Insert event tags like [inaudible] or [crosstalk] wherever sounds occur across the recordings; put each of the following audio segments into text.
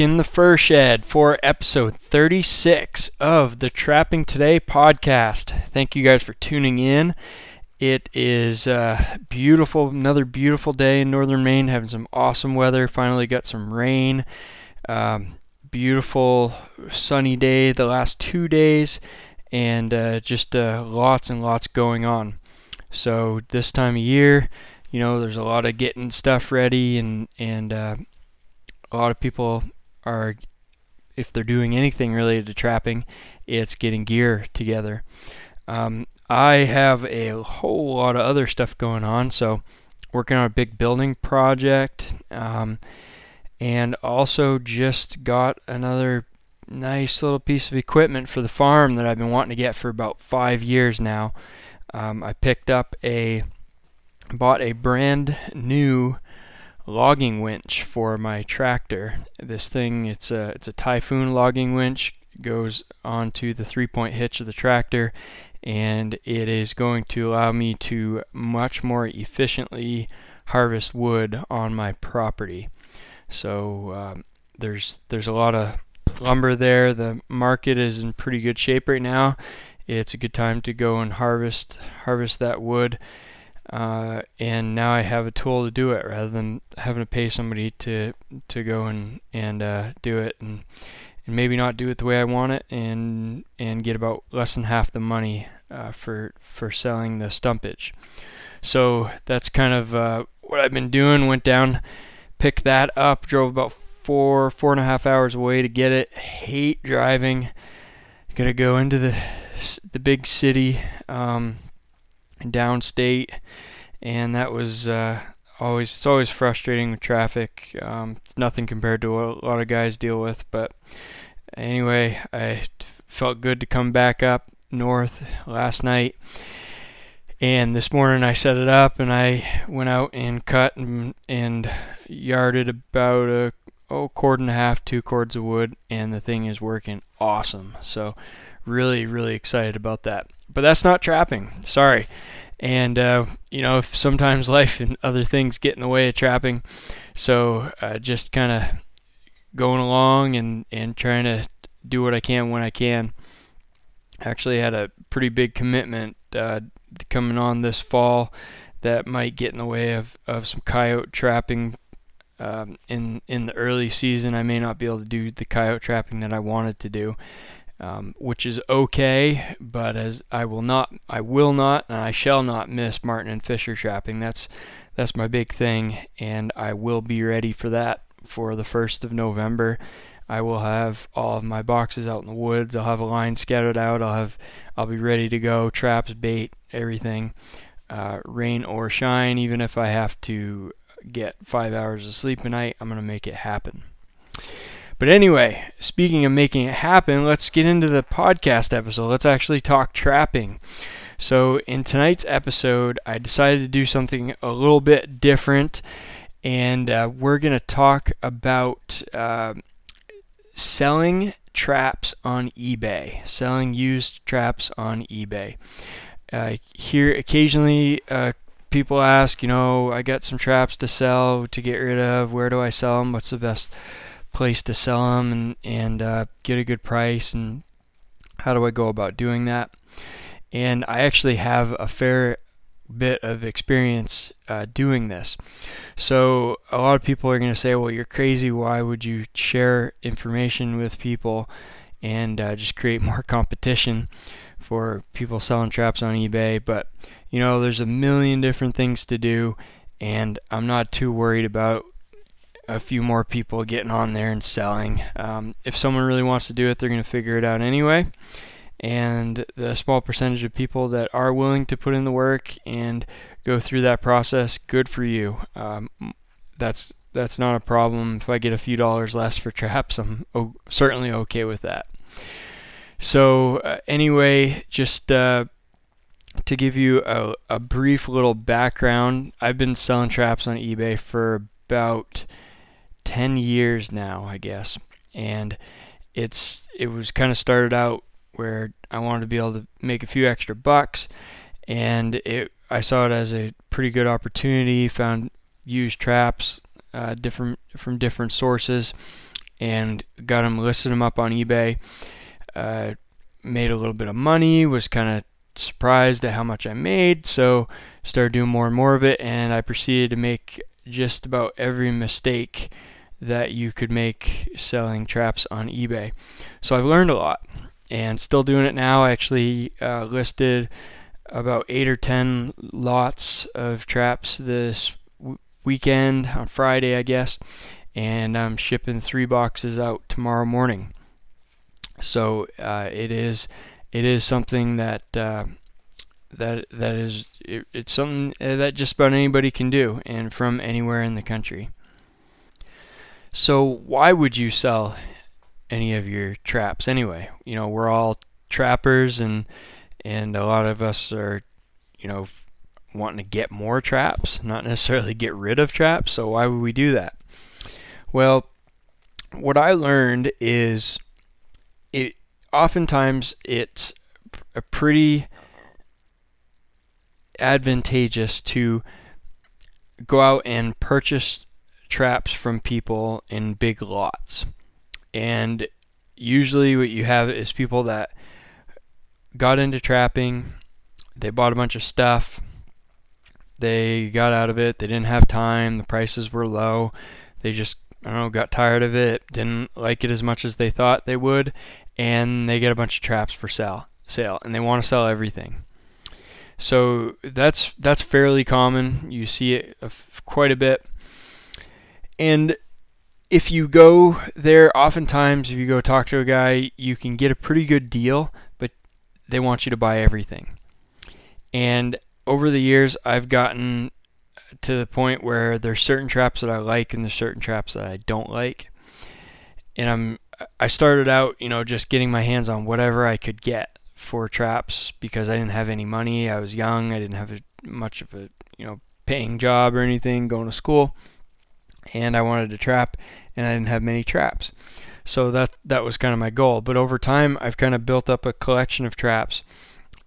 in the fur shed for episode 36 of the Trapping Today podcast. Thank you guys for tuning in. It is uh, beautiful, another beautiful day in northern Maine, having some awesome weather. Finally got some rain. Um, beautiful sunny day the last two days, and uh, just uh, lots and lots going on. So, this time of year, you know, there's a lot of getting stuff ready and, and, uh, a lot of people are, if they're doing anything related to trapping, it's getting gear together. Um, I have a whole lot of other stuff going on, so working on a big building project, um, and also just got another nice little piece of equipment for the farm that I've been wanting to get for about five years now. Um, I picked up a, bought a brand new logging winch for my tractor. This thing, it's a it's a Tajfun logging winch, goes onto the three-point hitch of the tractor, and it is going to allow me to much more efficiently harvest wood on my property. So um, there's there's a lot of lumber there. The market is in pretty good shape right now. It's a good time to go and harvest harvest that wood. Uh, and now I have a tool to do it rather than having to pay somebody to to go and and uh, do it and and maybe not do it the way I want it and and get about less than half the money uh, for for selling the stumpage. So that's kind of uh, what I've been doing. Went down, picked that up, drove about four four and a half hours away to get it. Hate driving. Gotta go into the the big city. Um, downstate, and that was uh, always it's always frustrating with traffic. Um, it's nothing compared to what a lot of guys deal with, but anyway, I felt good to come back up north last night. And this morning I set it up and I went out and cut and, and yarded about a oh cord and a half, two cords of wood, and the thing is working awesome. So really, really excited about that but that's not trapping. Sorry. And uh, you know, sometimes [laughs] life and other things get in the way of trapping, so uh, just kind of going along and and trying to do what I can when I can. Actually, had a pretty big commitment uh, coming on this fall that might get in the way of, of some coyote trapping um, in in the early season. I may not be able to do the coyote trapping that I wanted to do, um, which is okay. But as I will not, I will not, and I shall not miss marten and Fisher trapping. That's that's my big thing, and I will be ready for that for the first of November. I will have all of my boxes out in the woods. I'll have a line scattered out. I'll have I'll be ready to go. Traps, bait, everything, uh, rain or shine. Even if I have to get five hours of sleep a night, I'm gonna make it happen. But anyway, speaking of making it happen, let's get into the podcast episode. Let's actually talk trapping. So, in tonight's episode, I decided to do something a little bit different, and uh, we're going to talk about uh, selling traps on eBay, selling used traps on eBay. Uh, here, occasionally, uh, people ask, you know, I got some traps to sell to get rid of. Where do I sell them? What's the best place to sell them and and uh, get a good price and how do I go about doing that? And I actually have a fair bit of experience uh, doing this. So a lot of people are going to say, "Well, you're crazy. Why would you share information with people and uh, just create [laughs] more competition for people selling traps on eBay?" But you know, there's a million different things to do, and I'm not too worried about a few more people getting on there and selling. Um, if someone really wants to do it, they're going to figure it out anyway. And the small percentage of people that are willing to put in the work and go through that process, good for you. Um, that's that's not a problem. If I get a few dollars less for traps, I'm o- certainly okay with that. So uh, anyway, just uh, to give you a, a brief little background, I've been selling traps on eBay for about 10 years now, I guess. And it's it was kind of started out where I wanted to be able to make a few extra bucks and it I saw it as a pretty good opportunity, found used traps uh, different from different sources and got them, listed them up on eBay. Uh, made a little bit of money, was kind of surprised at how much I made, so started doing more and more of it, and I proceeded to make just about every mistake that you could make selling traps on eBay. So I've learned a lot and still doing it now. I actually uh, listed about eight or ten lots of traps this w- weekend on Friday, I guess, and I'm shipping three boxes out tomorrow morning. So uh, it is it is something that uh, that that is it, it's something that just about anybody can do, and from anywhere in the country. So why would you sell any of your traps anyway? You know, we're all trappers, and and a lot of us are, you know, wanting to get more traps, not necessarily get rid of traps. So why would we do that? Well, what I learned is it oftentimes it's a pretty advantageous to go out and purchase traps from people in big lots. And usually what you have is people that got into trapping, they bought a bunch of stuff, they got out of it, they didn't have time, the prices were low, they just I don't know, got tired of it, didn't like it as much as they thought they would, and they get a bunch of traps for sale, sale, and they want to sell everything. So that's that's fairly common. You see it uh, quite a bit. And if you go there, oftentimes if you go talk to a guy, you can get a pretty good deal, but they want you to buy everything. And over the years, I've gotten to the point where there's certain traps that I like and there's certain traps that I don't like. And I'm I started out, you know, just getting my hands on whatever I could get for traps because I didn't have any money. I was young. I didn't have much of a you know paying job or anything going to school, and I wanted to trap, and I didn't have many traps. So that that was kind of my goal. But over time, I've kind of built up a collection of traps,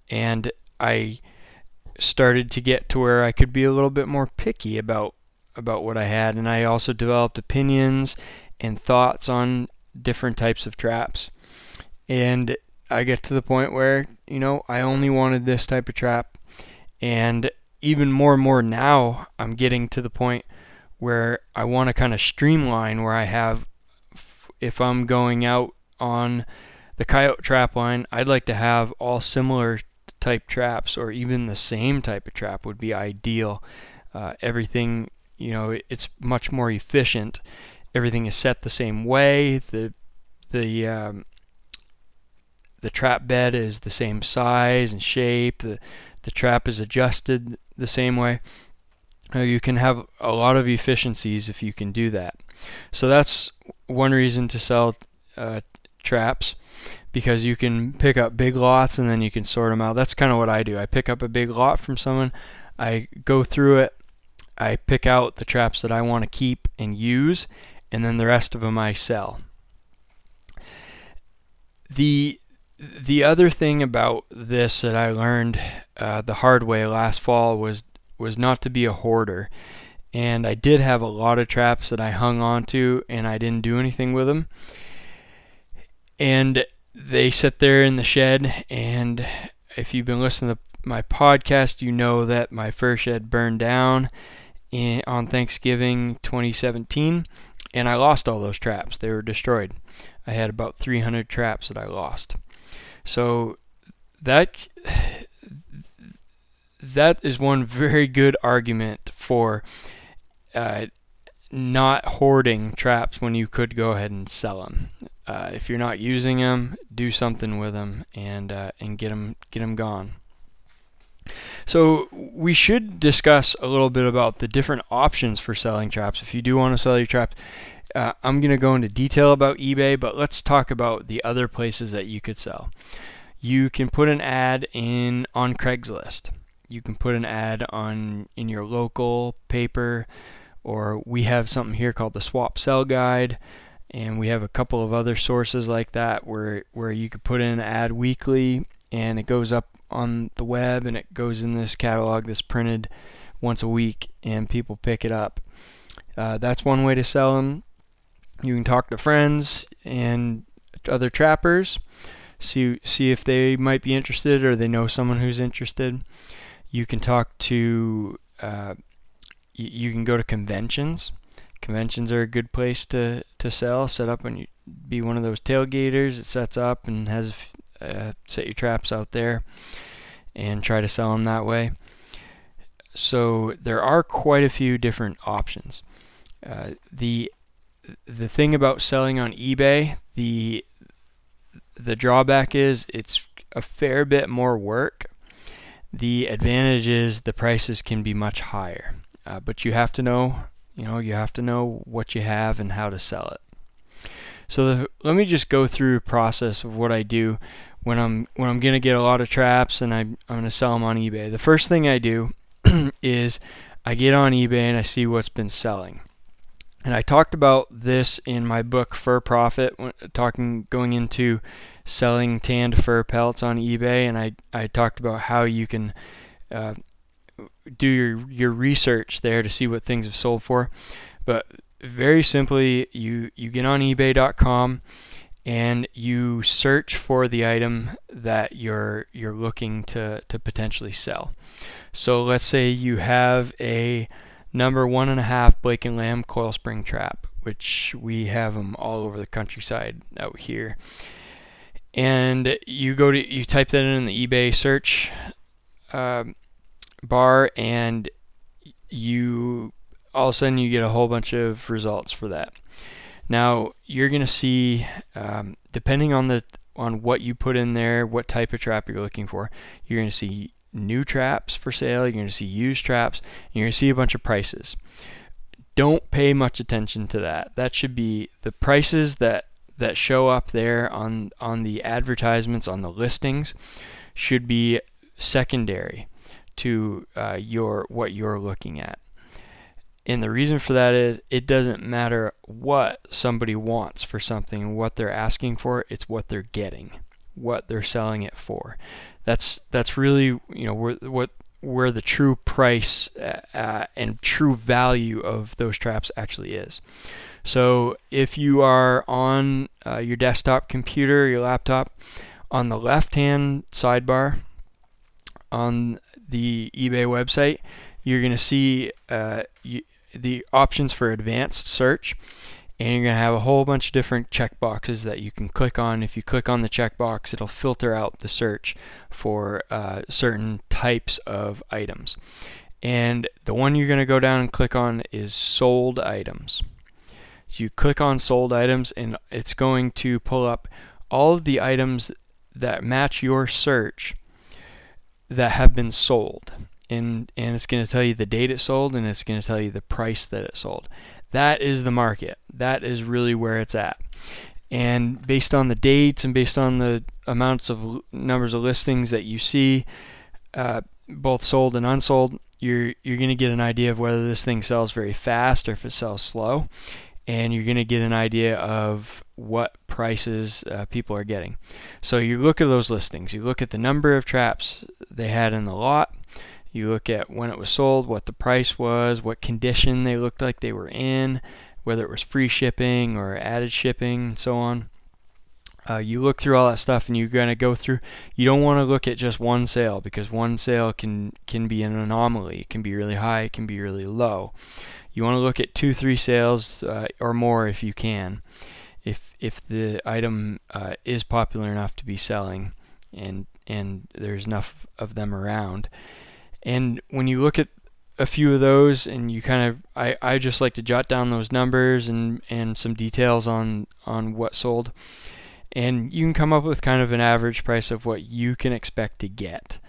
and I started to get to where I could be a little bit more picky about about what I had, and I also developed opinions and thoughts on different types of traps. And I get to the point where, you know, I only wanted this type of trap. And even more and more now, I'm getting to the point where I want to kind of streamline where I have, if I'm going out on the coyote trap line, I'd like to have all similar type traps or even the same type of trap would be ideal. Uh, everything, you know, it's much more efficient. Everything is set the same way. The the um, the trap bed is the same size and shape. The the trap is adjusted the same way. You can have a lot of efficiencies if you can do that. So that's one reason to sell uh, traps because you can pick up big lots and then you can sort them out. That's kind of what I do. I pick up a big lot from someone, I go through it, I pick out the traps that I want to keep and use, and then the rest of them I sell. The the other thing about this that I learned uh, the hard way last fall was was not to be a hoarder. And I did have a lot of traps that I hung on to and I didn't do anything with them. And they sit there in the shed and if you've been listening to my podcast, you know that my first shed burned down in, on Thanksgiving 2017 and I lost all those traps. They were destroyed. I had about 300 traps that I lost. So that that is one very good argument for uh, not hoarding traps when you could go ahead and sell them. Uh, if you're not using them, do something with them and uh, and get them get them gone. So we should discuss a little bit about the different options for selling traps. If you do want to sell your traps, uh, I'm going to go into detail about eBay, but let's talk about the other places that you could sell. You can put an ad in on Craigslist. You can put an ad on in your local paper, or we have something here called the Swap Sell Guide, and we have a couple of other sources like that where where you could put in an ad weekly, and it goes up on the web, and it goes in this catalog that's printed once a week, and people pick it up. Uh, that's one way to sell them. You can talk to friends and other trappers, see see if they might be interested or they know someone who's interested. You can talk to uh, you can go to conventions. Conventions are a good place to, to sell. Set up and be one of those tailgaters. It sets up and has uh, set your traps out there and try to sell them that way. So there are quite a few different options. Uh, the the thing about selling on eBay, the the drawback is it's a fair bit more work. The advantage is the prices can be much higher. Uh, but you have to know, you know, you have to know what you have and how to sell it. So the, let me just go through a process of what I do when I'm when I'm gonna get a lot of traps and I, I'm gonna sell them on eBay. The first thing I do [clears throat] is I get on eBay and I see what's been selling. And I talked about this in my book Fur Profit, talking going into selling tanned fur pelts on eBay, and I I talked about how you can uh, do your your research there to see what things have sold for. But very simply, you you get on eBay.com and you search for the item that you're you're looking to to potentially sell. So let's say you have a number one and a half Blake and Lamb coil spring trap, which we have them all over the countryside out here. And you go to you type that in the eBay search. Um, bar and you all of a sudden you get a whole bunch of results for that. Now you're going to see, um, depending on the on what you put in there, what type of trap you're looking for, you're going to see new traps for sale. You're going to see used traps. And you're going to see a bunch of prices. Don't pay much attention to that. That should be the prices that that show up there on on the advertisements on the listings should be secondary to uh, your what you're looking at. And the reason for that is it doesn't matter what somebody wants for something, what they're asking for, it's what they're getting, what they're selling it for. That's that's really you know what where the true price uh, uh and true value of those traps actually is. So if you are on uh, your desktop computer, your laptop, on the left-hand sidebar on the eBay website, you're going to see uh, you, the options for advanced search and you're going to have a whole bunch of different checkboxes that you can click on. If you click on the checkbox, it'll filter out the search for uh, certain types of items. And the one you're going to go down and click on is sold items. So you click on sold items, and it's going to pull up all of the items that match your search that have been sold. And, and it's going to tell you the date it sold and it's going to tell you the price that it sold. That is the market. That is really where it's at. And based on the dates and based on the amounts of numbers of listings that you see, uh, both sold and unsold, you're you're going to get an idea of whether this thing sells very fast or if it sells slow and you're going to get an idea of what prices uh, people are getting. So you look at those listings, you look at the number of traps they had in the lot, you look at when it was sold, what the price was, what condition they looked like they were in, whether it was free shipping or added shipping, and so on. Uh, you look through all that stuff and you're going to go through you don't want to look at just one sale because one sale can can be an anomaly it can be really high it can be really low you want to look at two, three sales uh, or more if you can, if if the item uh, is popular enough to be selling, and and there's enough of them around. And when you look at a few of those and you kind of I, I just like to jot down those numbers and, and some details on on what sold and you can come up with kind of an average price of what you can expect to get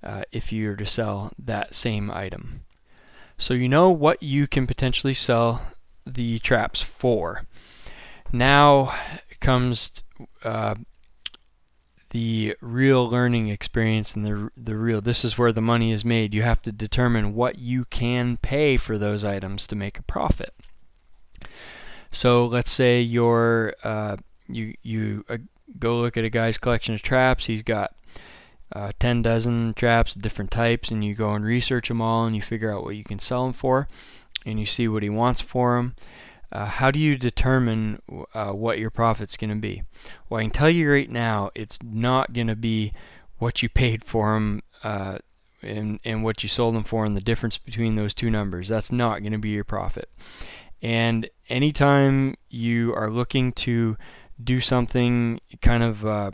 uh, if you were to sell that same item so you know what you can potentially sell the traps for. Now comes uh, the real learning experience and the the real this is where the money is made. You have to determine what you can pay for those items to make a profit. So let's say you're uh, you you uh, go look at a guy's collection of traps. He's got uh, 10 dozen traps, of different types, and you go and research them all and you figure out what you can sell them for and you see what he wants for them. Uh, how do you determine uh, what your profit's going to be? Well, I can tell you right now, it's not going to be what you paid for them uh, and, and what you sold them for and the difference between those two numbers. That's not going to be your profit. And anytime you are looking to do something kind of uh,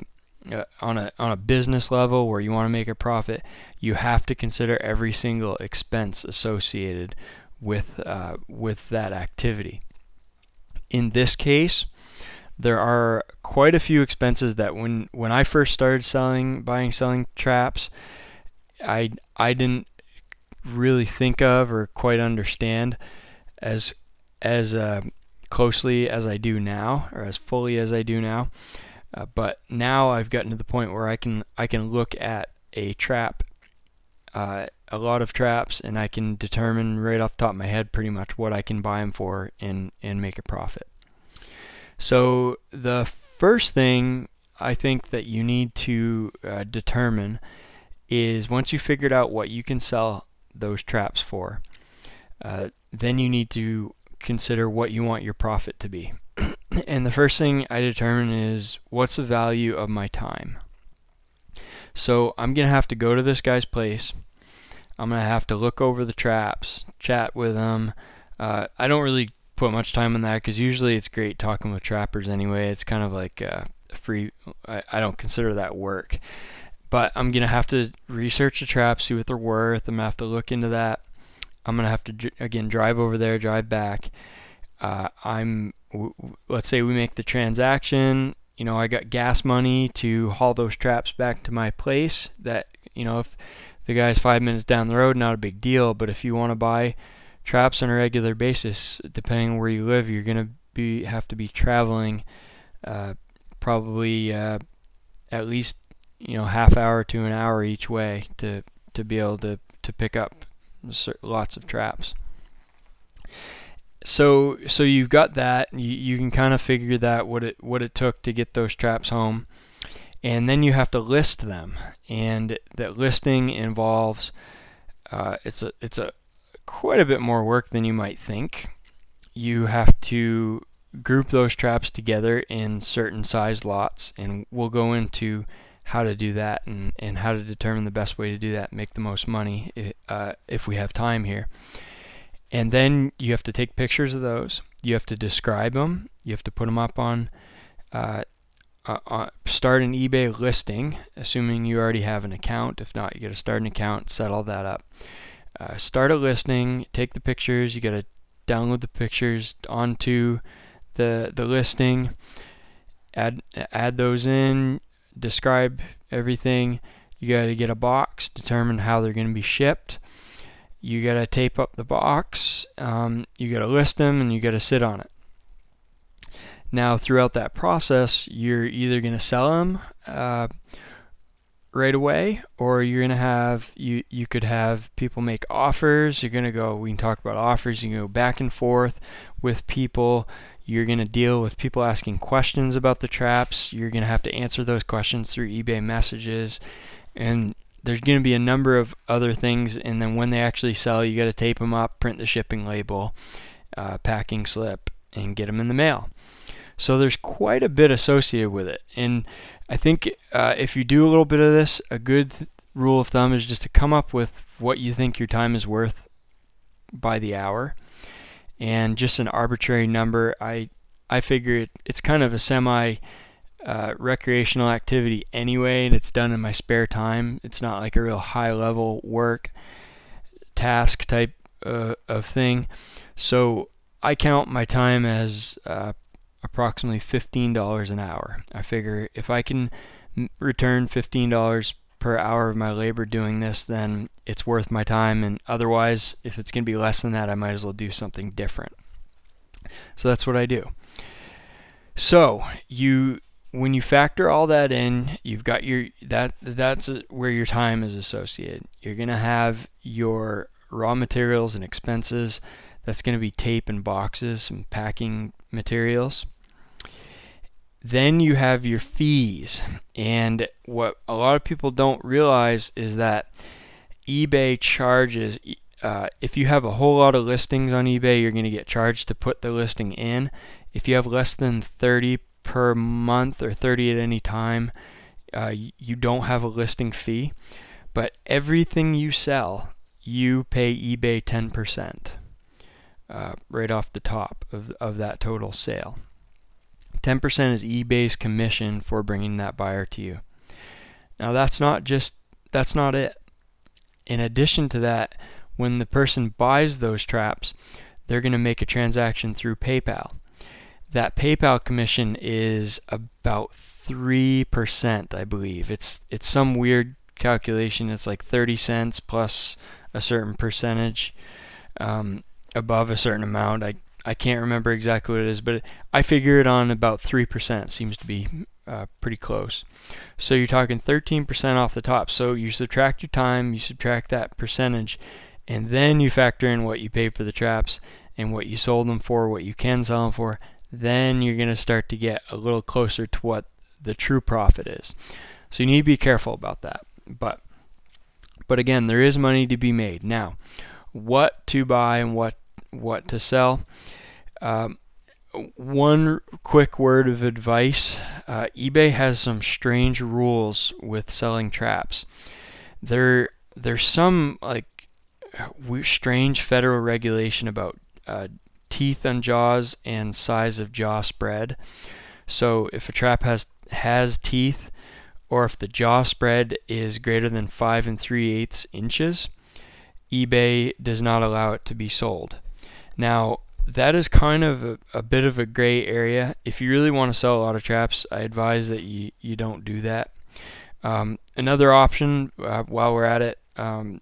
uh, on a on a business level where you want to make a profit, you have to consider every single expense associated with uh, with that activity. In this case, there are quite a few expenses that when when I first started selling buying selling traps, I I didn't really think of or quite understand as as uh, closely as I do now or as fully as I do now. Uh, but now I've gotten to the point where I can I can look at a trap, uh, a lot of traps, and I can determine right off the top of my head pretty much what I can buy them for and and make a profit. So the first thing I think that you need to uh, determine is once you figured out what you can sell those traps for, uh, then you need to consider what you want your profit to be. [clears throat] and the first thing I determine is what's the value of my time. So I'm going to have to go to this guy's place. I'm to have to look over the traps, chat with them. Uh, I don't really put much time on that because usually it's great talking with trappers anyway. It's kind of like free, I, I don't consider that work. But I'm to have to research the traps, see what they're worth. I'm to have to look into that. I'm to have to, again, drive over there, drive back. Uh, I'm, w- let's say we make the transaction. You know, I got gas money to haul those traps back to my place. That, you know, if the guy's five minutes down the road, not a big deal. But if you want to buy traps on a regular basis, depending on where you live, you're gonna be have to be traveling uh, probably uh, at least you know half hour to an hour each way to to be able to to pick up lots of traps. So so you've got that. You you can kind of figure that what it what it took to get those traps home, and then you have to list them. And that listing involves uh, it's a it's a quite a bit more work than you might think. You have to group those traps together in certain size lots, and we'll go into how to do that and, and how to determine the best way to do that, make the most money uh, if we have time here. And then you have to take pictures of those. You have to describe them. You have to put them up on, uh, uh, uh start an eBay listing, assuming you already have an account. If not, you got to start an account, set all that up uh, start a listing, take the pictures. You got to download the pictures onto the the listing. Add add those in. Describe everything. You got to get a box, determine how they're going to be shipped. You got to tape up the box. Um, you got to list them, and you got to sit on it. Now, throughout that process, you're either going to sell them. Uh, right away or you're going to have you you could have people make offers. You're going to go we can talk about offers. You can go back and forth with people. You're going to deal with people asking questions about the traps. You're going to have to answer those questions through ebay messages. And there's going to be a number of other things. And then when they actually sell you got to tape them up print the shipping label uh, packing slip and get them in the mail so there's quite a bit associated with it and I think uh, if you do a little bit of this, a good th- rule of thumb is just to come up with what you think your time is worth by the hour, and just an arbitrary number. I I figure it, it's kind of a semi uh, recreational activity anyway, and it's done in my spare time. It's not like a real high level work task type uh, of thing. So I count my time as uh, approximately $15 an hour. I figure if I can return $15 per hour of my labor doing this, then it's worth my time. And otherwise, if it's going to be less than that, I might as well do something different. So that's what I do. So you when you factor all that in, you've got your that that's where your time is associated. You're going to have your raw materials and expenses. That's going to be tape and boxes and packing materials. Then you have your fees. And what a lot of people don't realize is that eBay charges uh, if you have a whole lot of listings on eBay, you're going to get charged to put the listing in. If you have less than 30 per month or 30 at any time, uh, you don't have a listing fee. But everything you sell, you pay eBay 10% uh, right off the top of, of that total sale. 10% is eBay's commission for bringing that buyer to you. Now that's not just that's not it. In addition to that, when the person buys those traps, they're going to make a transaction through PayPal. That PayPal commission is about 3%, I believe. It's it's some weird calculation. It's like 30 cents plus a certain percentage um, above a certain amount. I I can't remember exactly what it is, but I figure it on about 3%. Seems to be uh, pretty close. So you're talking 13% off the top. So you subtract your time, you subtract that percentage, and then you factor in what you paid for the traps and what you sold them for, what you can sell them for. Then you're going to start to get a little closer to what the true profit is. So you need to be careful about that. But but again, there is money to be made. Now, what to buy and what what to sell. Um, one quick word of advice uh, eBay has some strange rules with selling traps. There, there's some like strange federal regulation about uh, teeth on jaws and size of jaw spread. So if a trap has has teeth, or if the jaw spread is greater than five and three eighths inches, eBay does not allow it to be sold. Now, that is kind of a, a, bit of a gray area. If you really want to sell a lot of traps, I advise that you, you don't do that. Um, another option, uh, while we're at it, um,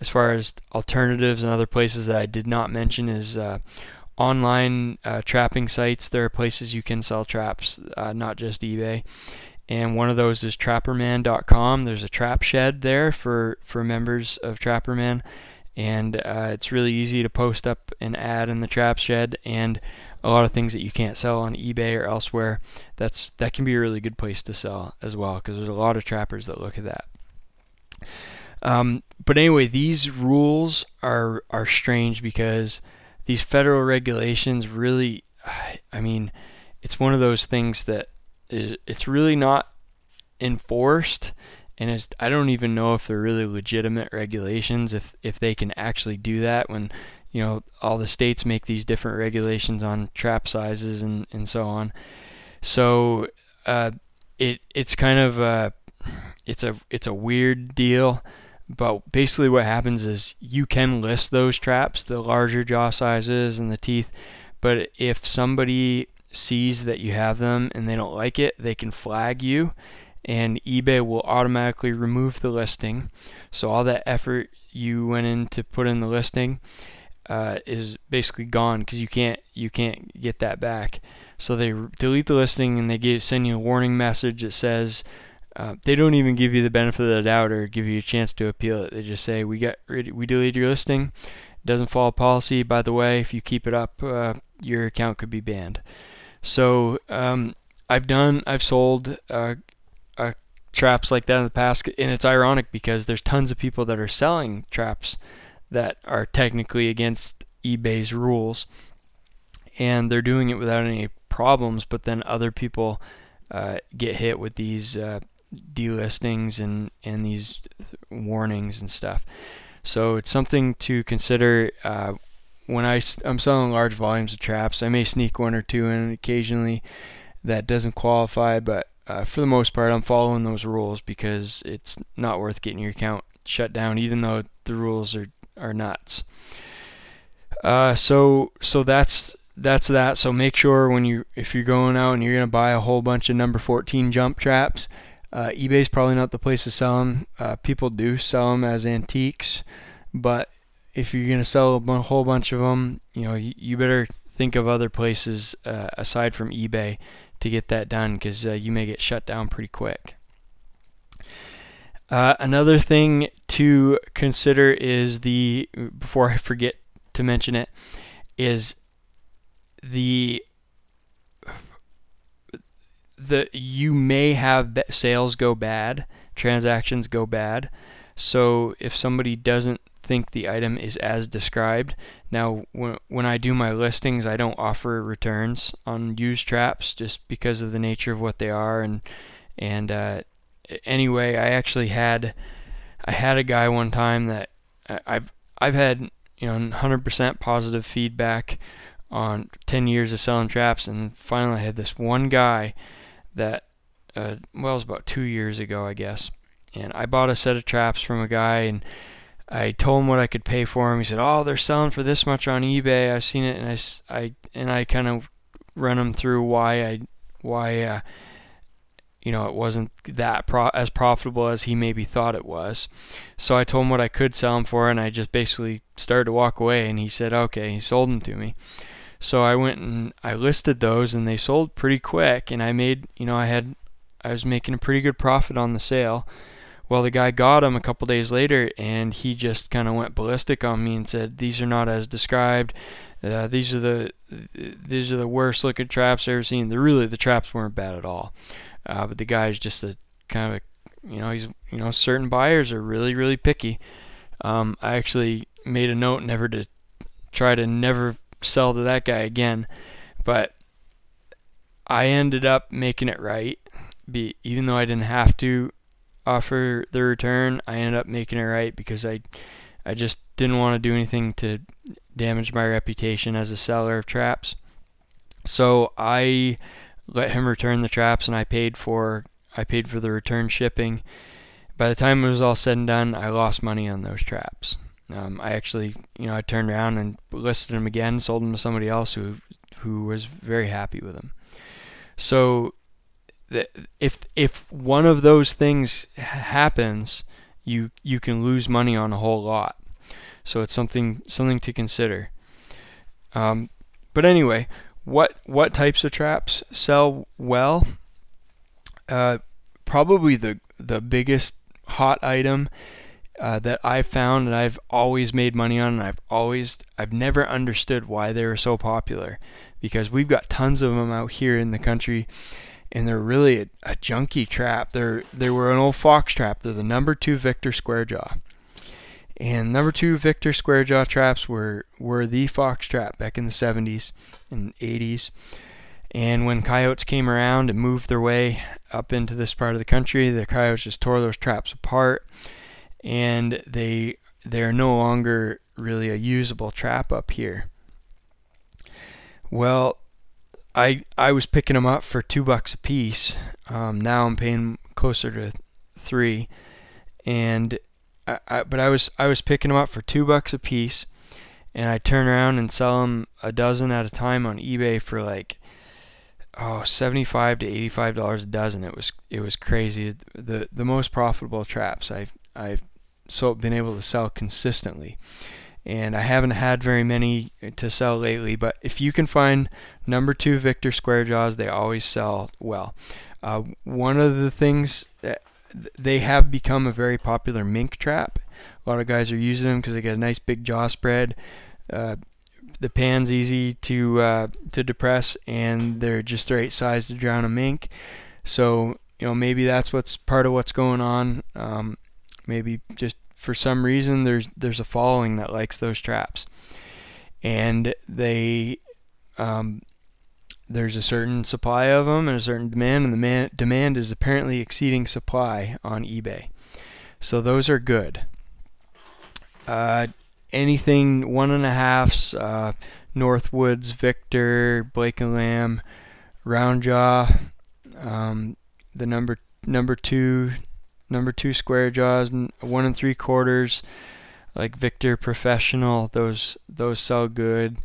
as far as alternatives and other places that I did not mention, is uh, online uh, trapping sites. There are places you can sell traps, uh, not just eBay. And one of those is trapperman.com. There's a trap shed there for, for members of Trapperman and uh, it's really easy to post up an ad in the trap shed and a lot of things that you can't sell on eBay or elsewhere. That's that can be a really good place to sell as well because there's a lot of trappers that look at that. Um, but anyway, these rules are are strange because these federal regulations really, I mean, it's one of those things that is, it's really not enforced and it's, I don't even know if they're really legitimate regulations if if they can actually do that when you know all the states make these different regulations on trap sizes and and so on. So uh, it it's kind of a, it's a it's a weird deal. But basically, what happens is you can list those traps, the larger jaw sizes and the teeth. But if somebody sees that you have them and they don't like it, they can flag you and eBay will automatically remove the listing. So all that effort you went in to put in the listing uh, is basically gone because you can't you can't get that back. So they delete the listing and they give, send you a warning message that says uh, they don't even give you the benefit of the doubt or give you a chance to appeal it. They just say we got we deleted your listing. It doesn't follow policy. By the way, if you keep it up, uh, your account could be banned. So um, I've done I've sold uh, uh, traps like that in the past, and it's ironic because there's tons of people that are selling traps that are technically against eBay's rules, and they're doing it without any problems. But then other people uh, get hit with these uh, delistings and and these warnings and stuff. So it's something to consider. Uh, when I, I'm selling large volumes of traps, I may sneak one or two in occasionally that doesn't qualify, but uh, for the most part, I'm following those rules because it's not worth getting your account shut down, even though the rules are are nuts. Uh, so so that's that's that. So make sure when you if you're going out and you're gonna buy a whole bunch of number 14 jump traps, uh, eBay's probably not the place to sell them. Uh, people do sell them as antiques, but if you're gonna sell a whole bunch of them, you know you, you better think of other places uh, aside from eBay to get that done because uh, you may get shut down pretty quick. Uh, another thing to consider is the before I forget to mention it is the the you may have sales go bad, transactions go bad. So if somebody doesn't think the item is as described. Now, when, when I do my listings, I don't offer returns on used traps just because of the nature of what they are. And and uh, anyway, I actually had I had a guy one time that I've I've had you know 100% positive feedback on 10 years of selling traps, and finally I had this one guy that uh, well, it was about two years ago, I guess. And I bought a set of traps from a guy, and I told him what I could pay for him. He said, "Oh, they're selling for this much on eBay. I've seen it." And I, I and I kind of run him through why I, why, uh, you know, it wasn't that pro- as profitable as he maybe thought it was. So I told him what I could sell him for, and I just basically started to walk away. And he said, "Okay." He sold them to me. So I went and I listed those, and they sold pretty quick. And I made, you know, I had, I was making a pretty good profit on the sale. Well, the guy got him a couple days later, and he just kind of went ballistic on me and said, "These are not as described. Uh, these are the these are the worst looking traps I've ever seen." The really the traps weren't bad at all, uh, but the guy's just a kind of a, you know he's you know certain buyers are really really picky. Um, I actually made a note never to try to never sell to that guy again, but I ended up making it right. Be, even though I didn't have to offer the return, I ended up making it right because I I just didn't want to do anything to damage my reputation as a seller of traps. So I let him return the traps and I paid for I paid for the return shipping. By the time it was all said and done, I lost money on those traps. Um, I actually, you know, I turned around and listed them again, sold them to somebody else who who was very happy with them. So if if one of those things happens, you you can lose money on a whole lot. So it's something something to consider. Um, but anyway, what what types of traps sell well? Uh, probably the the biggest hot item uh, that I've found and I've always made money on, and I've always I've never understood why they were so popular, because we've got tons of them out here in the country, and they're really a, a junky trap. They're they were an old fox trap. They're the number two Victor square jaw. And number two Victor square jaw traps were were the fox trap back in the 70s and 80s. And when coyotes came around and moved their way up into this part of the country, the coyotes just tore those traps apart, and they they're no longer really a usable trap up here. Well, I I was picking them up for two bucks a piece. Um, now I'm paying closer to three, and I, I, but I was I was picking them up for two bucks a piece, and I turn around and sell them a dozen at a time on eBay for like oh 75 to 85 dollars a dozen. It was it was crazy. The the most profitable traps I've I've so been able to sell consistently and I haven't had very many to sell lately. But if you can find number two Victor Square Jaws, they always sell well. Uh, one of the things that they have become a very popular mink trap. A lot of guys are using them because they get a nice big jaw spread. Uh, the pan's easy to uh, to depress, and they're just the right size to drown a mink. So you know maybe that's what's part of what's going on. Um, maybe just for some reason there's there's a following that likes those traps, and they um, there's a certain supply of them and a certain demand, and the man, demand is apparently exceeding supply on eBay. So those are good. Uh, anything one and a halfs, uh, Northwoods, Victor, Blake and Lamb, Round Jaw, um, the number number two number two square jaws, one and three quarters, like Victor Professional. Those those sell good.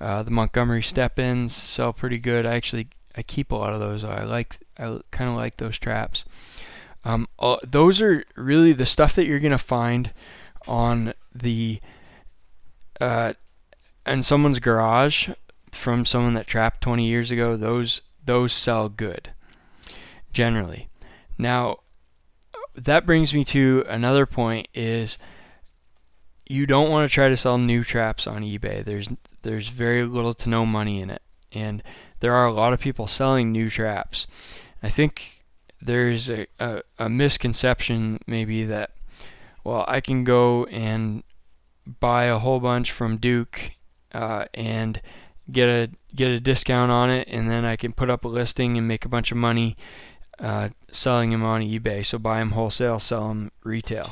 Uh, the Montgomery step-ins sell pretty good. I actually I keep a lot of those. I like I kind of like those traps. Um, uh, those are really the stuff that you're gonna find on the uh, in someone's garage from someone that trapped 20 years ago. Those those sell good generally. Now that brings me to another point is you don't want to try to sell new traps on eBay. There's there's very little to no money in it. And there are a lot of people selling new traps. I think there's a, a, a misconception maybe that well I can go and buy a whole bunch from Duke uh, and get a get a discount on it, and then I can put up a listing and make a bunch of money uh, selling them on eBay. So buy them wholesale, sell them retail.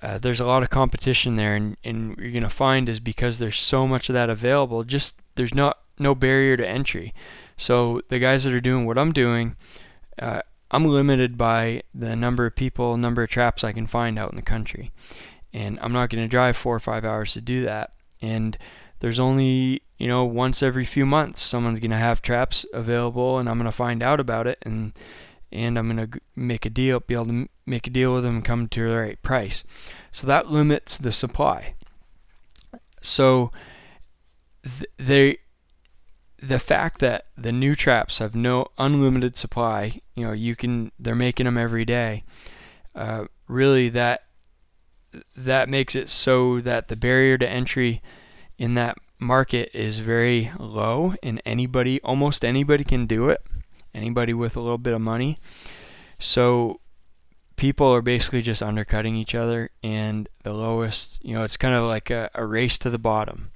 Uh, there's a lot of competition there, and, and you're gonna find is because there's so much of that available. Just there's not no barrier to entry. So the guys that are doing what I'm doing, uh, I'm limited by the number of people, number of traps I can find out in the country, and I'm not going to drive four or five hours to do that. And there's only you know once every few months someone's going to have traps available, and I'm going to find out about it, and and I'm going to make a deal, be able to make a deal with them and come to the right price. So that limits the supply. So th- they the fact that the new traps have no unlimited supply, you know, you can they're making them every day. Uh, really, that that makes it so that the barrier to entry in that market is very low, and anybody, almost anybody, can do it. Anybody with a little bit of money. So people are basically just undercutting each other, and the lowest, you know, it's kind of like a, a race to the bottom.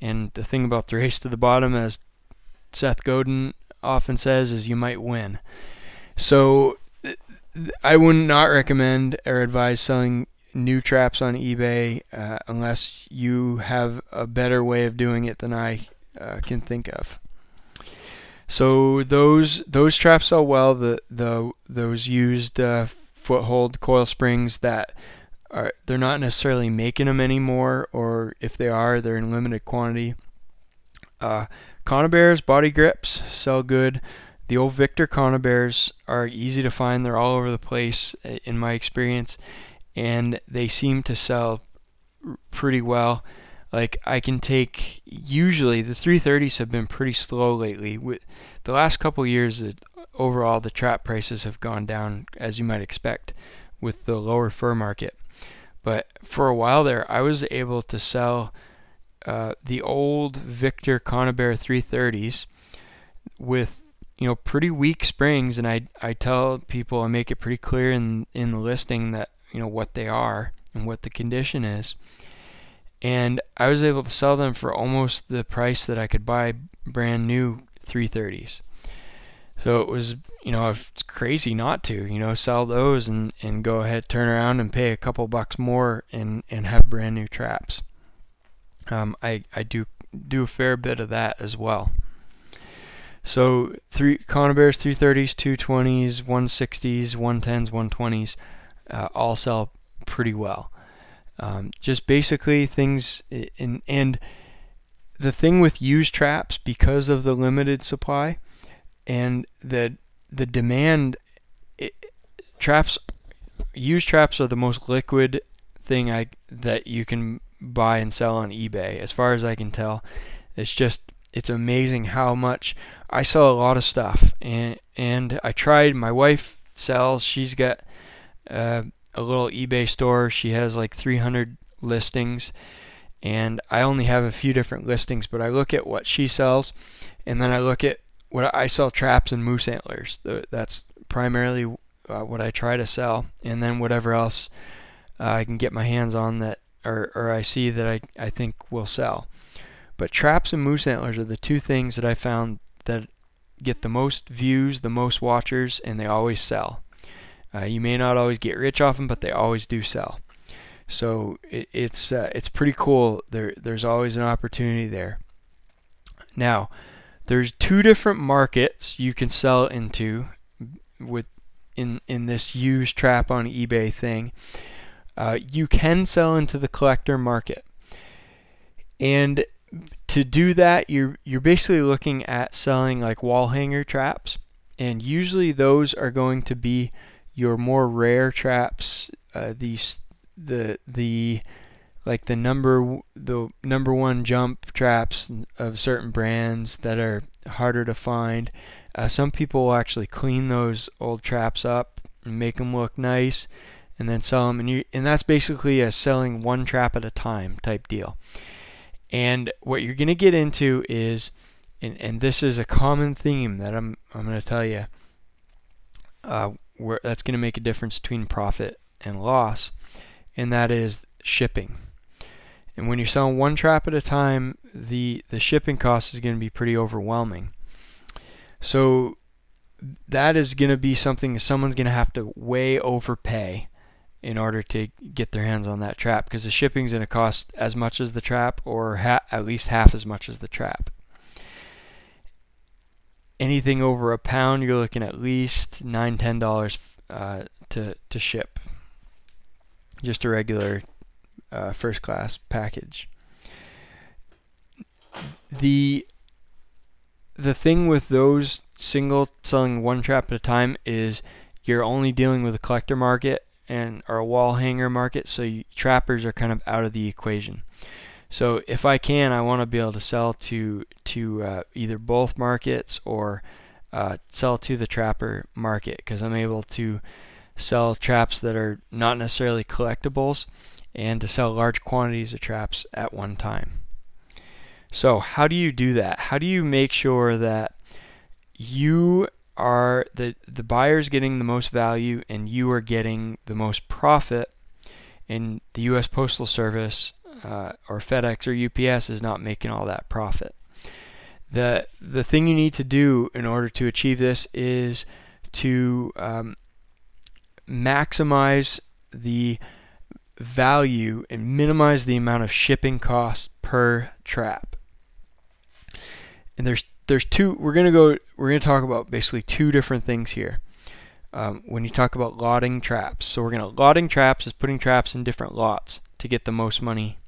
And the thing about the race to the bottom, as Seth Godin often says, is you might win. So I would not recommend or advise selling new traps on eBay uh, unless you have a better way of doing it than I uh, can think of. So those those traps sell well. The the those used uh, foothold coil springs that are they're not necessarily making them anymore, or if they are, they're in limited quantity. Uh, body grips sell good. The old Victor Conibears are easy to find. They're all over the place in my experience, and they seem to sell pretty well. Like I can take usually the 330s have been pretty slow lately. With the last couple years, that overall the trap prices have gone down as you might expect with the lower fur market. But for a while there, I was able to sell uh, the old Victor Conibear 330s with you know pretty weak springs, and I I tell people I make it pretty clear in in the listing that you know what they are and what the condition is. And I was able to sell them for almost the price that I could buy brand new 330s. So it was, you know, it's crazy not to, you know, sell those and, and go ahead, turn around and pay a couple bucks more and, and have brand new traps. Um, I, I do do a fair bit of that as well. So three Conibears 330s, 220s, 160s, 110s, 120s uh, all sell pretty well. Um, just basically things in and the thing with used traps because of the limited supply and the the demand it, traps used traps are the most liquid thing I that you can buy and sell on eBay as far as I can tell. It's just it's amazing how much I sell a lot of stuff and and I tried my wife sells she's got uh, a little eBay store she has like 300 listings and I only have a few different listings but I look at what she sells and then I look at what I sell traps and moose antlers. That's primarily uh, what I try to sell, and then whatever else uh, I can get my hands on that or, or I see that I, I think will sell. But traps and moose antlers are the two things that I found that get the most views, the most watchers, and they always sell. Uh, you may not always get rich off them, but they always do sell. So it, it's uh, it's pretty cool. There there's always an opportunity there. Now, there's two different markets you can sell into with in in this used trap on eBay thing. Uh, you can sell into the collector market, and to do that, you're you're basically looking at selling like wall hanger traps, and usually those are going to be your more rare traps. Uh, these the the like the number the number one jump traps of certain brands that are harder to find. Uh, some people will actually clean those old traps up and make them look nice, and then sell them. And you and that's basically a selling one trap at a time type deal. And what you're going to get into is, and, and this is a common theme that I'm I'm going to tell you. Uh, where that's going to make a difference between profit and loss, and that is shipping. And when you're selling one trap at a time, the the shipping cost is going to be pretty overwhelming. So that is going to be something someone's going to have to way overpay in order to get their hands on that trap because the shipping's going to cost as much as the trap or ha- at least half as much as the trap. Anything over a pound, you're looking at least nine, ten dollars uh, to to ship. Just a regular uh, first class package. The the thing with those single selling one trap at a time is you're only dealing with a collector market and or a wall hanger market, so you, trappers are kind of out of the equation. So if I can, I want to be able to sell to to uh, either both markets or uh, sell to the trapper market because I'm able to sell traps that are not necessarily collectibles and to sell large quantities of traps at one time. So how do you do that? How do you make sure that you are the the buyer's getting the most value and you are getting the most profit and the US Postal Service uh, or FedEx or UPS is not making all that profit. The the thing you need to do in order to achieve this is to um, maximize the value and minimize the amount of shipping costs per trap. And there's there's two. We're gonna go. We're gonna talk about basically two different things here. Um, when you talk about lotting traps, so we're gonna lotting traps is putting traps in different lots to get the most money,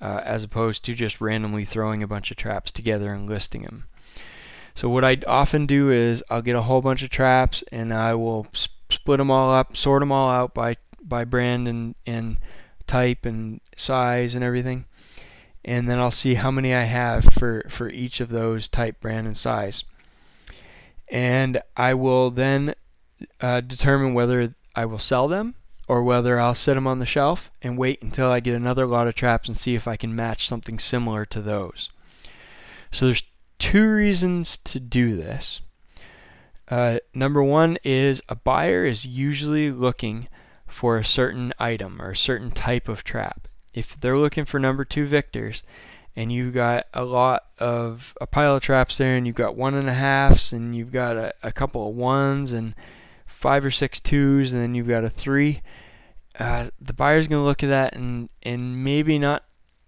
uh, as opposed to just randomly throwing a bunch of traps together and listing them. So what I often do is I'll get a whole bunch of traps and I will sp- split them all up, sort them all out by by brand and and type and size and everything and then I'll see how many I have for, for each of those type, brand, and size. And I will then uh, determine whether I will sell them or whether I'll set them on the shelf and wait until I get another lot of traps and see if I can match something similar to those. So there's two reasons to do this. Uh, number one is a buyer is usually looking for a certain item or a certain type of trap if they're looking for number two victors and you've got a lot of a pile of traps there and you've got one and a halfs and you've got a, a couple of ones and five or six twos and then you've got a three uh, the buyer's going to look at that and and maybe not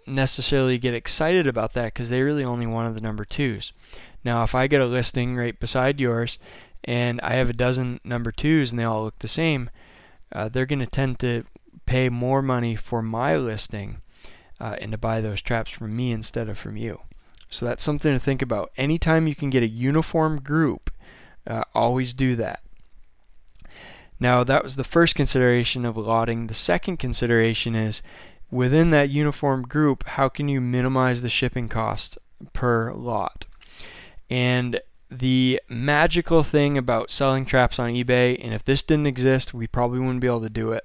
necessarily get excited about that because they really only wanted the number twos now if i get a listing right beside yours and i have a dozen number twos and they all look the same uh, they're going to tend to pay more money for my listing uh, and to buy those traps from me instead of from you. So that's something to think about. Anytime you can get a uniform group, uh, always do that. Now, that was the first consideration of lotting. The second consideration is within that uniform group, how can you minimize the shipping cost per lot? And the magical thing about selling traps on eBay, and if this didn't exist, we probably wouldn't be able to do it,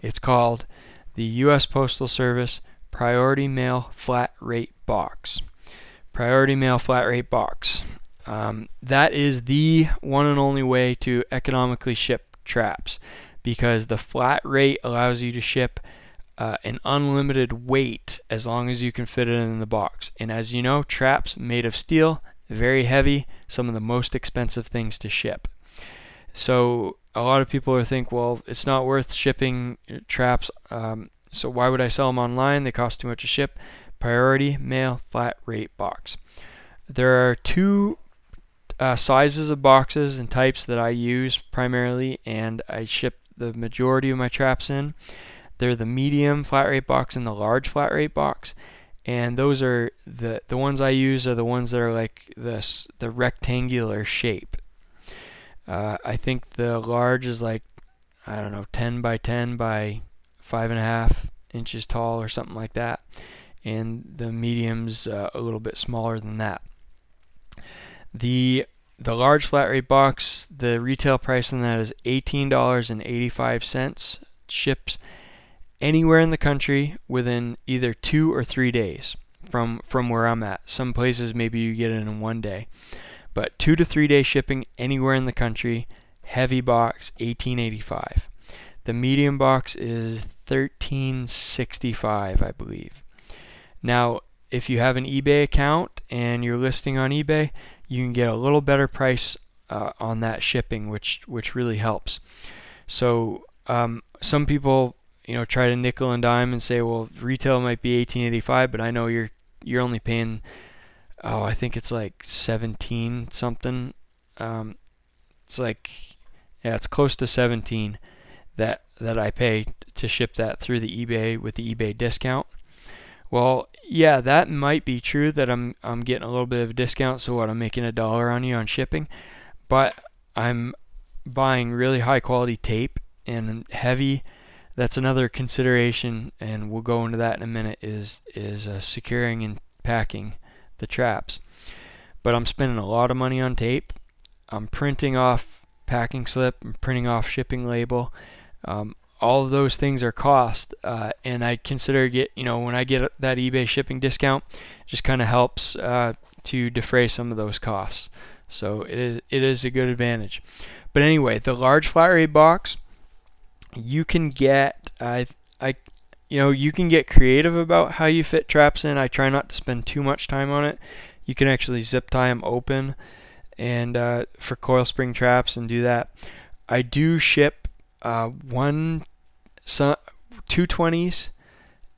it's called the U.S. Postal Service Priority Mail Flat Rate Box. Priority Mail Flat Rate Box. Um, that is the one and only way to economically ship traps because the flat rate allows you to ship uh, an unlimited weight as long as you can fit it in the box. And as you know, traps made of steel, very heavy, some of the most expensive things to ship. So a lot of people are think, well, it's not worth shipping traps. Um, so why would I sell them online? They cost too much to ship. Priority mail flat rate box. There are two uh, sizes of boxes and types that I use primarily, and I ship the majority of my traps in. They're the medium flat rate box and the large flat rate box, and those are the the ones I use are the ones that are like this the rectangular shape. Uh, I think the large is like, I don't know, 10 by 10 by 5.5 inches tall or something like that. And the medium's uh, a little bit smaller than that. The the large flat rate box, the retail price on that is $18.85. Ships anywhere in the country within either two or three days from from where I'm at. Some places maybe you get it in one day. But two to three day shipping anywhere in the country. Heavy box, 1885. The medium box is 1365, I believe. Now, if you have an eBay account and you're listing on eBay, you can get a little better price uh, on that shipping, which which really helps. So um, some people, you know, try to nickel and dime and say, well, retail might be 1885, but I know you're you're only paying, oh, I think it's like 17 something. Um, it's like, yeah, it's close to 17 that that I pay to ship that through the eBay with the eBay discount. Well, yeah, that might be true that I'm I'm getting a little bit of a discount, so what I'm making a dollar on you on shipping, but I'm buying really high quality tape and heavy. That's another consideration, and we'll go into that in a minute. Is is uh, securing and packing the traps, but I'm spending a lot of money on tape. I'm printing off packing slip, I'm printing off shipping label. Um, all of those things are cost, uh, and I consider get you know when I get that eBay shipping discount, just kind of helps uh, to defray some of those costs. So it is it is a good advantage. But anyway, the large flat rate box, you can get I I you know you can get creative about how you fit traps in. I try not to spend too much time on it. You can actually zip tie them open, and uh, for coil spring traps and do that. I do ship uh, one some 220s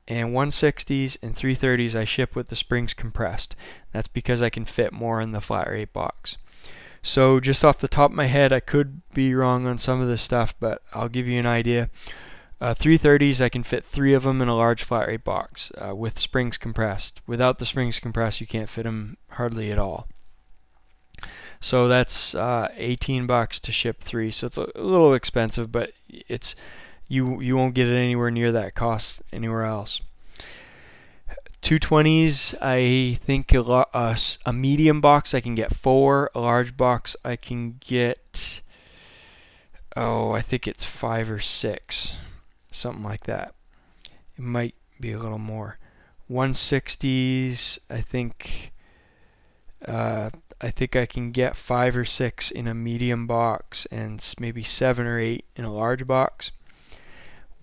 and 160s and 330s I ship with the springs compressed. That's because I can fit more in the flat rate box. So just off the top of my head, I could be wrong on some of this stuff, but I'll give you an idea. Uh, 330s, I can fit three of them in a large flat rate box uh, with springs compressed. Without the springs compressed, you can't fit them hardly at all. So that's uh, 18 bucks to ship three. So it's a little expensive, but it's you you won't get it anywhere near that cost anywhere else. 220s, I think a, lo- a, a medium box I can get four. A large box I can get, oh, I think it's five or six, something like that. It might be a little more. 160s, I think, uh, I think I can get five or six in a medium box and maybe seven or eight in a large box.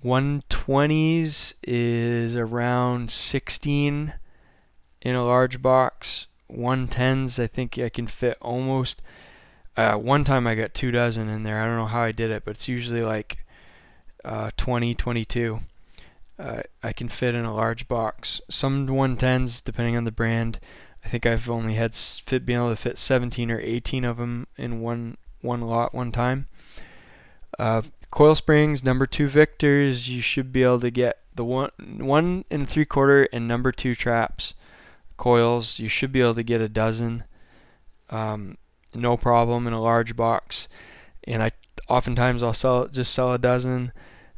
120s is around 16 in a large box. 110s, I think I can fit almost. Uh, one time I got two dozen in there. I don't know how I did it, but it's usually like uh, 20, 22. Uh, I can fit in a large box. Some 110s, depending on the brand, I think I've only had fit being able to fit 17 or 18 of them in one one lot one time. Uh, coil springs, number two Victors, you should be able to get the one one and three quarter and number two traps coils. You should be able to get a dozen, um, no problem in a large box. And I oftentimes I'll sell just sell a dozen.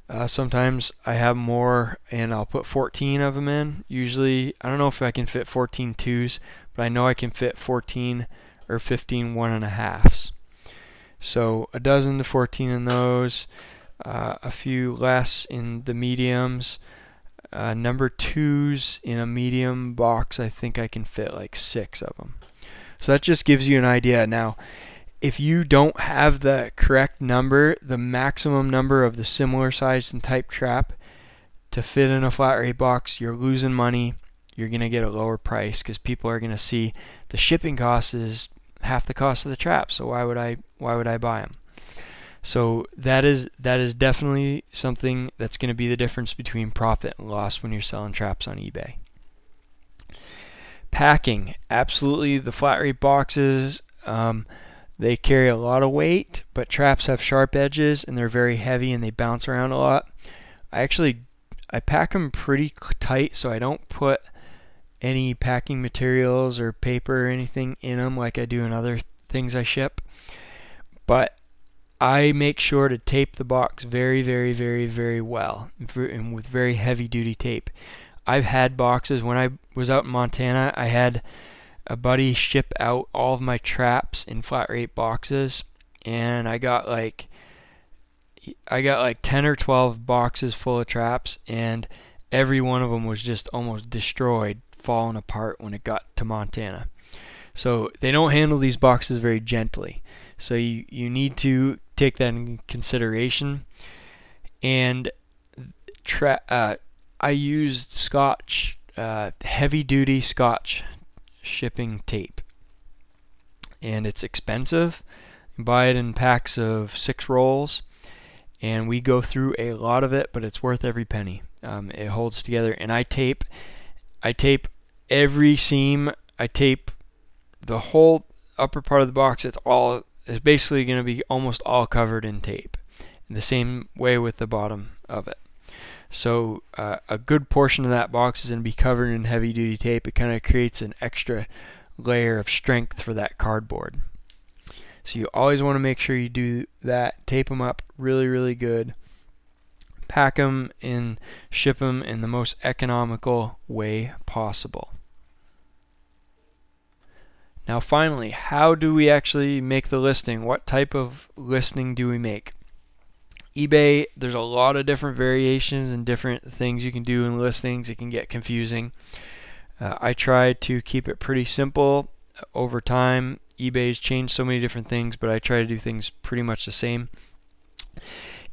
Uh, sometimes I have more and I'll put 14 of them in. Usually, I don't know if I can fit 14 twos, but I know I can fit 14 or 15 one and a halves. So a dozen to 14 in those, uh, a few less in the mediums. Uh, number twos in a medium box, I think I can fit like six of them. So that just gives you an idea. Now, if you don't have the correct number, the maximum number of the similar size and type trap to fit in a flat rate box, you're losing money. You're going to get a lower price because people are going to see the shipping cost is half the cost of the trap. So why would I why would I buy them? So that is that is definitely something that's going to be the difference between profit and loss when you're selling traps on eBay. Packing, absolutely the flat rate boxes. Um, they carry a lot of weight, but traps have sharp edges and they're very heavy and they bounce around a lot. I actually I pack them pretty tight so I don't put any packing materials or paper or anything in them like I do in other things I ship. But I make sure to tape the box very, very, very, very well and with very heavy duty tape. I've had boxes when I was out in Montana, I had a buddy ship out all of my traps in flat rate boxes and I got like I got like 10 or 12 boxes full of traps and every one of them was just almost destroyed falling apart when it got to Montana. So they don't handle these boxes very gently. So you, you need to take that in consideration. And tra- uh, I used Scotch uh, heavy duty Scotch shipping tape. And it's expensive. You buy it in packs of six rolls, and we go through a lot of it, but it's worth every penny. Um, it holds together, and I tape, I tape every seam. I tape the whole upper part of the box. It's all it's basically going to be almost all covered in tape. The same way with the bottom of it. So uh, a good portion of that box is going to be covered in heavy duty tape. It kind of creates an extra layer of strength for that cardboard. So you always want to make sure you do that. Tape them up really, really good. Pack them and ship them in the most economical way possible. Now, finally, how do we actually make the listing? What type of listing do we make? eBay, there's a lot of different variations and different things you can do in listings. It can get confusing. Uh, I try to keep it pretty simple over time. eBay's changed so many different things, but I try to do things pretty much the same.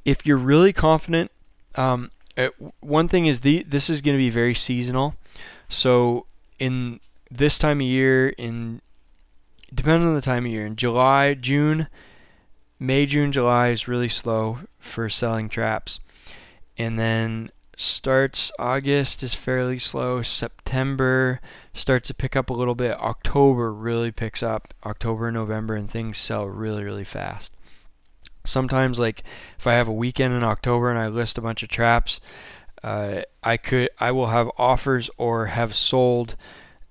If you're really confident, um, uh, one thing is the this is going to be very seasonal. So in this time of year, in depends on the time of year. In July, June, May, June, July is really slow for selling traps. And then starts August is fairly slow. September starts to pick up a little bit. October really picks up. October November and things sell really really fast. Sometimes like if I have a weekend in October and I list a bunch of traps, uh, I could I will have offers or have sold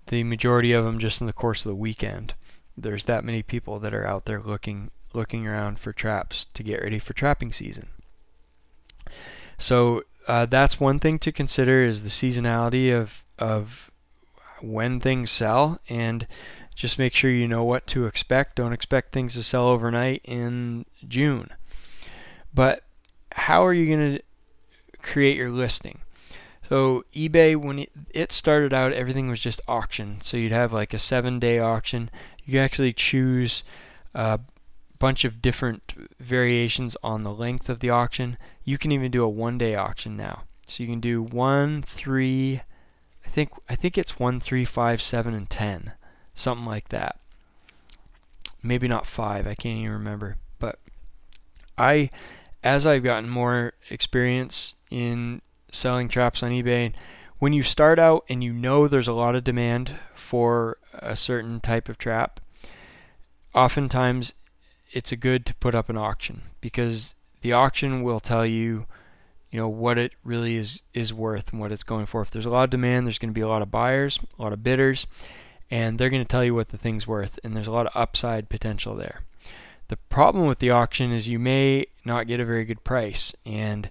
the majority of them just in the course of the weekend there's that many people that are out there looking looking around for traps to get ready for trapping season. So uh, that's one thing to consider is the seasonality of of when things sell and just make sure you know what to expect. Don't expect things to sell overnight in June. But how are you going to create your listing? So eBay, when it started out, everything was just auction. So you'd have like a seven-day auction. You can actually choose a bunch of different variations on the length of the auction. You can even do a one-day auction now. So you can do one, three, I think I think it's one, three, five, seven, and ten, something like that. Maybe not five. I can't even remember. But I, as I've gotten more experience in selling traps on eBay. When you start out and you know there's a lot of demand for a certain type of trap, oftentimes it's a good to put up an auction because the auction will tell you you know what it really is is worth and what it's going for. If there's a lot of demand, there's going to be a lot of buyers, a lot of bidders, and they're going to tell you what the thing's worth and there's a lot of upside potential there. The problem with the auction is you may not get a very good price and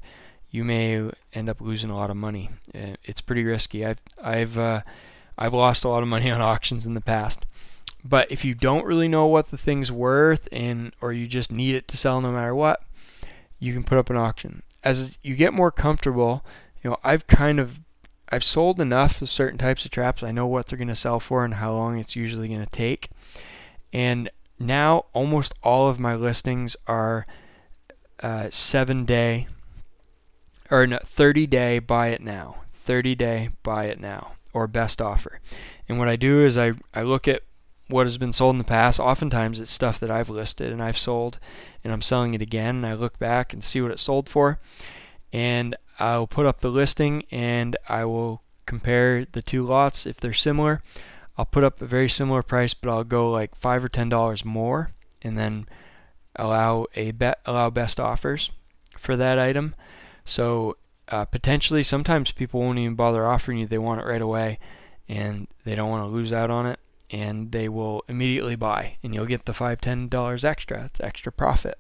you may end up losing a lot of money. Uh, it's pretty risky. I've I've uh, I've lost a lot of money [laughs] on auctions in the past. But if you don't really know what the thing's worth and or you just need it to sell no matter what, you can put up an auction. As you get more comfortable, you know, I've kind of I've sold enough of certain types of traps. I know what they're going to sell for and how long it's usually going to take. And now almost all of my listings are uh, seven day or no, 30 day buy it now. 30 day buy it now or best offer. And what I do is I, I look at what has been sold in the past. Oftentimes it's stuff that I've listed and I've sold and I'm selling it again and I look back and see what it sold for and I'll put up the listing and I will compare the two lots if they're similar. I'll put up a very similar price but I'll go like 5 or 10 dollars more and then allow a bet allow best offers for that item so uh, potentially, sometimes people won't even bother offering you. They want it right away, and they don't want to lose out on it, and they will immediately buy, and you'll get the five, ten dollars extra. It's extra profit.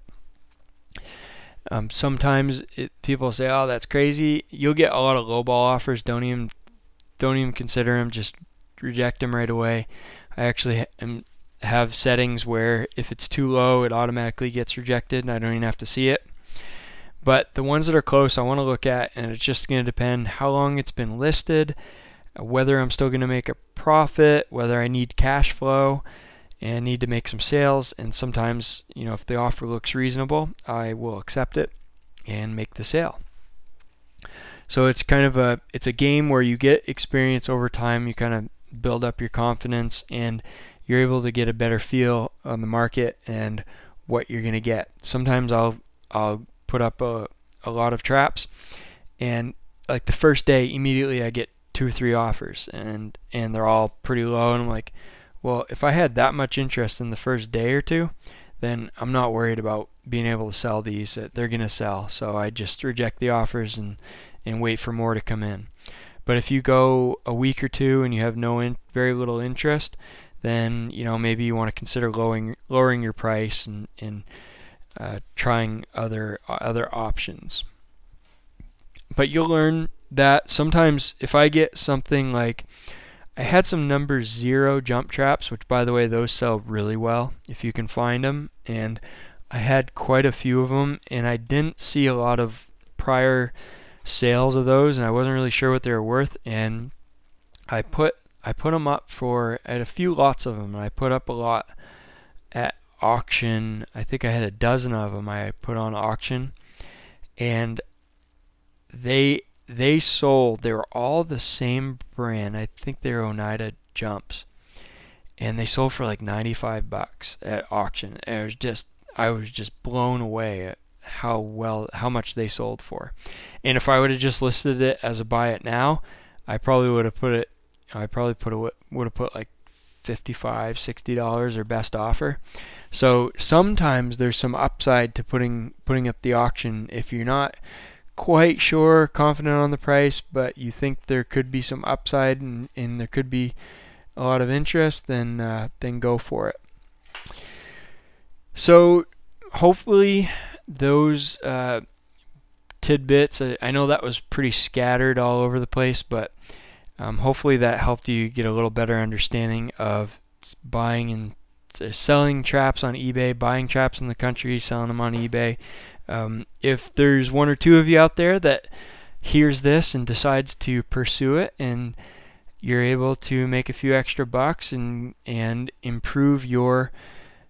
Um, sometimes it, people say, "Oh, that's crazy." You'll get a lot of lowball offers. Don't even don't even consider them. Just reject them right away. I actually am, have settings where if it's too low, it automatically gets rejected, and I don't even have to see it. But the ones that are close, I want to look at, and it's just going to depend how long it's been listed, whether I'm still going to make a profit, whether I need cash flow, and need to make some sales. And sometimes, you know, if the offer looks reasonable, I will accept it and make the sale. So it's kind of a it's a game where you get experience over time. You kind of build up your confidence and you're able to get a better feel on the market and what you're going to get. Sometimes I'll I'll put up a, a lot of traps and like the first day immediately I get two or three offers and and they're all pretty low and I'm like, well, if I had that much interest in the first day or two, then I'm not worried about being able to sell these. That they're to sell. So I just reject the offers and and wait for more to come in. But if you go a week or two and you have no in, very little interest, then you know maybe you want to consider lowering lowering your price and and uh, trying other other options. But you'll learn that sometimes if I get something like I had some number zero jump traps, which by the way those sell really well if you can find them, and I had quite a few of them, and I didn't see a lot of prior sales of those, and I wasn't really sure what they were worth, and I put I put them up for at a few lots of them, and I put up a lot at auction. I think I had a dozen of them I put on auction, and they they sold. They were all the same brand. I think they're Oneida jumps, and they sold for like 95 bucks at auction. And it was just I was just blown away at how well how much they sold for. And if I would have just listed it as a buy it now, I probably would have put it I probably put a, would have put like 55 60 dollars or best offer so sometimes there's some upside to putting putting up the auction. If you're not quite sure confident on the price but you think there could be some upside and, and there could be a lot of interest then uh, then go for it. So hopefully those uh, tidbits I, I know that was pretty scattered all over the place but um, hopefully that helped you get a little better understanding of buying and selling traps on eBay, buying traps in the country, selling them on eBay. Um, if there's one or two of you out there that hears this and decides to pursue it and you're able to make a few extra bucks and and improve your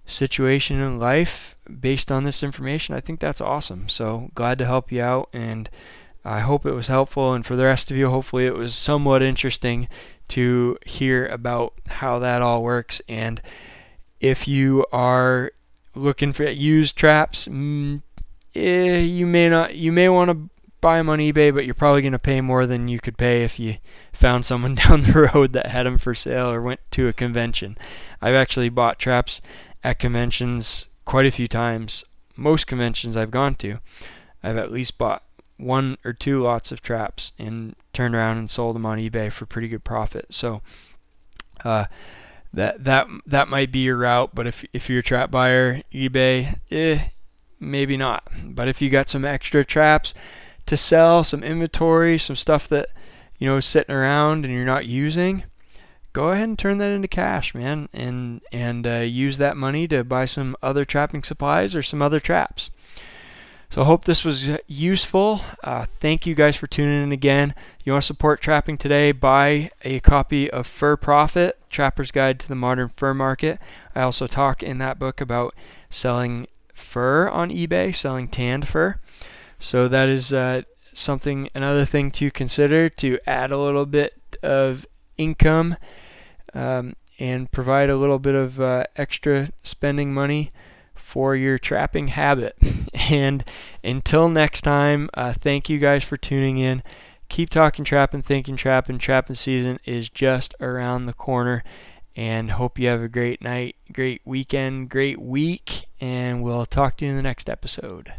situation in life based on this information, I think that's awesome. So glad to help you out and I hope it was helpful, and for the rest of you, hopefully it was somewhat interesting to hear about how that all works. And if you are looking for used traps, mm, eh, you may not, you may want to buy them on eBay, but you're probably going to pay more than you could pay if you found someone [laughs] down the road that had them for sale or went to a convention. I've actually bought traps at conventions quite a few times. Most conventions I've gone to, I've at least bought one or two lots of traps and turned around and sold them on eBay for pretty good profit. So uh, that that that might be your route. But if if you're a trap buyer, eBay, eh, maybe not. But if you got some extra traps to sell, some inventory, some stuff that you know is sitting around and you're not using, go ahead and turn that into cash, man, and and uh, use that money to buy some other trapping supplies or some other traps. So I hope this was useful. Uh, thank you guys for tuning in again. You want to support trapping today? Buy a copy of Fur Profit, Trapper's Guide to the Modern Fur Market. I also talk in that book about selling fur on eBay, selling tanned fur. So that is uh, something, another thing to consider to add a little bit of income um, and provide a little bit of uh, extra spending money for your trapping habit. [laughs] And until next time, uh, thank you guys for tuning in. Keep talking trapping, thinking trapping. Trapping season is just around the corner. And hope you have a great night, great weekend, great week. And we'll talk to you in the next episode.